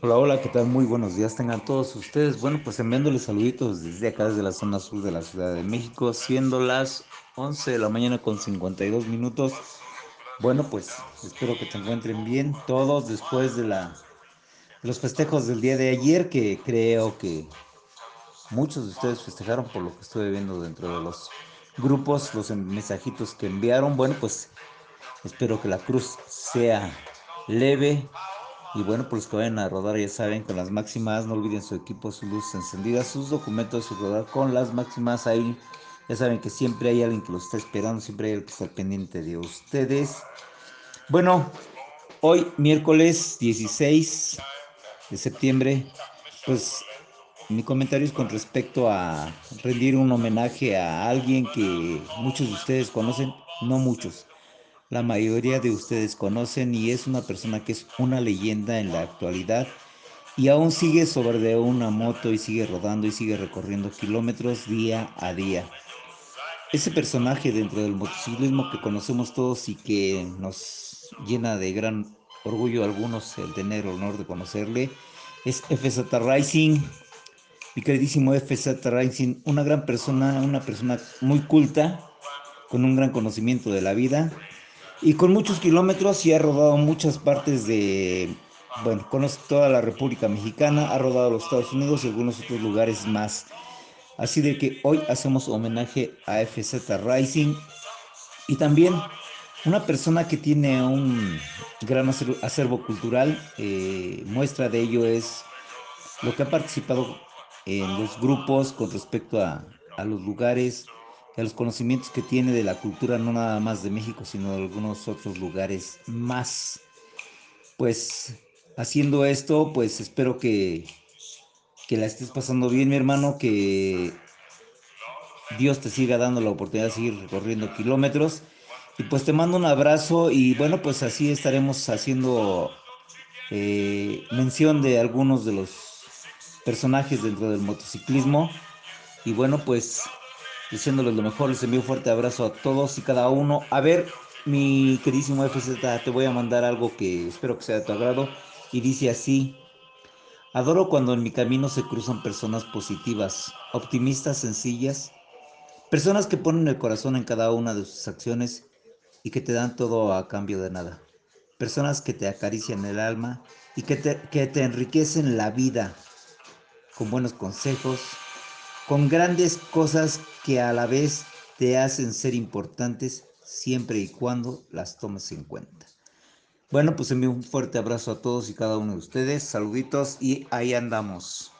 Hola, hola, ¿qué tal? Muy buenos días tengan todos ustedes. Bueno, pues enviándoles saluditos desde acá, desde la zona sur de la Ciudad de México, siendo las 11 de la mañana con 52 minutos. Bueno, pues espero que se encuentren bien todos después de, la, los festejos del día de ayer, que creo que muchos de ustedes festejaron por lo que estuve viendo dentro de los grupos, los mensajitos que enviaron. Bueno, pues espero que la cruz sea leve y bueno, pues los que vayan a rodar ya saben, con las máximas, no olviden su equipo, su luz encendida, sus documentos, su rodar con las máximas. Ahí ya saben que siempre hay alguien que los está esperando, siempre hay alguien que está pendiente de ustedes. Bueno, hoy miércoles 16 de septiembre, pues mi comentario es con respecto a rendir un homenaje a alguien que muchos de ustedes conocen, no muchos, la mayoría de ustedes conocen y es una persona que es una leyenda en la actualidad y aún sigue sobre una moto y sigue rodando y sigue recorriendo kilómetros día a día. Ese personaje dentro del motociclismo que conocemos todos y que nos llena de gran orgullo a algunos el tener el honor de conocerle es FZ Racing. Mi queridísimo FZ Racing, una gran persona, una persona muy culta, con un gran conocimiento de la vida y con muchos kilómetros y ha rodado muchas partes de, bueno, conoce toda la República Mexicana, ha rodado los Estados Unidos y algunos otros lugares más. Así de que hoy hacemos homenaje a FZ Rising y también una persona que tiene un gran acervo cultural, eh, muestra de ello es lo que ha participado en los grupos con respecto a, a los lugares, a los conocimientos que tiene de la cultura, no nada más de México, sino de algunos otros lugares más. Pues haciendo esto, pues espero que, que la estés pasando bien, mi hermano, que Dios te siga dando la oportunidad de seguir recorriendo kilómetros. Y pues te mando un abrazo y bueno, pues así estaremos haciendo eh, mención de algunos de los personajes dentro del motociclismo. Y bueno, pues diciéndoles lo mejor. Les envío un fuerte abrazo a todos y cada uno. A ver, mi queridísimo FZ, te voy a mandar algo que espero que sea de tu agrado. Y dice así. Adoro cuando en mi camino se cruzan personas positivas, optimistas, sencillas, personas que ponen el corazón en cada una de sus acciones y que te dan todo a cambio de nada. Personas que te acarician el alma y que te, que te enriquecen la vida con buenos consejos, con grandes cosas que a la vez te hacen ser importantes siempre y cuando las tomes en cuenta. Bueno, pues envío un fuerte abrazo a todos y cada uno de ustedes, saluditos y ahí andamos.